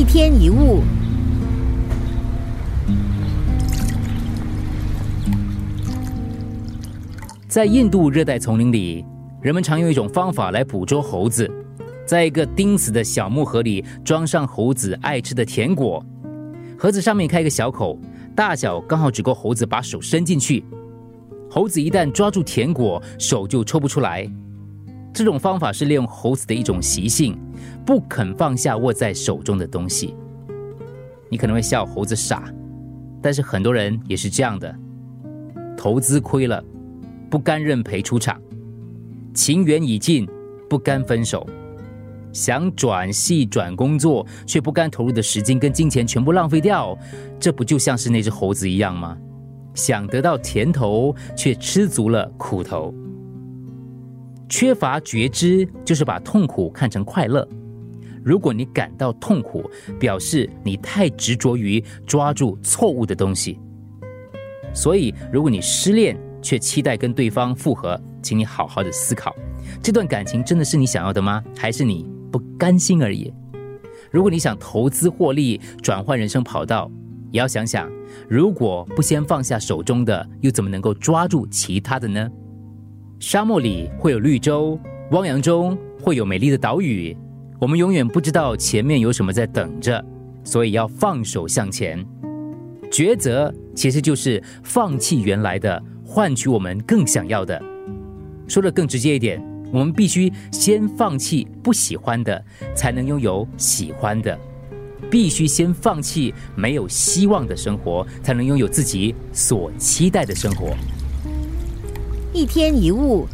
一天一物，在印度热带丛林里，人们常用一种方法来捕捉猴子，在一个钉死的小木盒里装上猴子爱吃的甜果，盒子上面开一个小口，大小刚好只够猴子把手伸进去。猴子一旦抓住甜果，手就抽不出来。这种方法是利用猴子的一种习性，不肯放下握在手中的东西。你可能会笑猴子傻，但是很多人也是这样的。投资亏了，不甘认赔出场；情缘已尽，不甘分手。想转系转工作，却不甘投入的时间跟金钱全部浪费掉，这不就像是那只猴子一样吗？想得到甜头，却吃足了苦头。缺乏觉知，就是把痛苦看成快乐。如果你感到痛苦，表示你太执着于抓住错误的东西。所以，如果你失恋却期待跟对方复合，请你好好的思考，这段感情真的是你想要的吗？还是你不甘心而已？如果你想投资获利，转换人生跑道，也要想想，如果不先放下手中的，又怎么能够抓住其他的呢？沙漠里会有绿洲，汪洋中会有美丽的岛屿。我们永远不知道前面有什么在等着，所以要放手向前。抉择其实就是放弃原来的，换取我们更想要的。说的更直接一点，我们必须先放弃不喜欢的，才能拥有喜欢的；必须先放弃没有希望的生活，才能拥有自己所期待的生活。一天一物，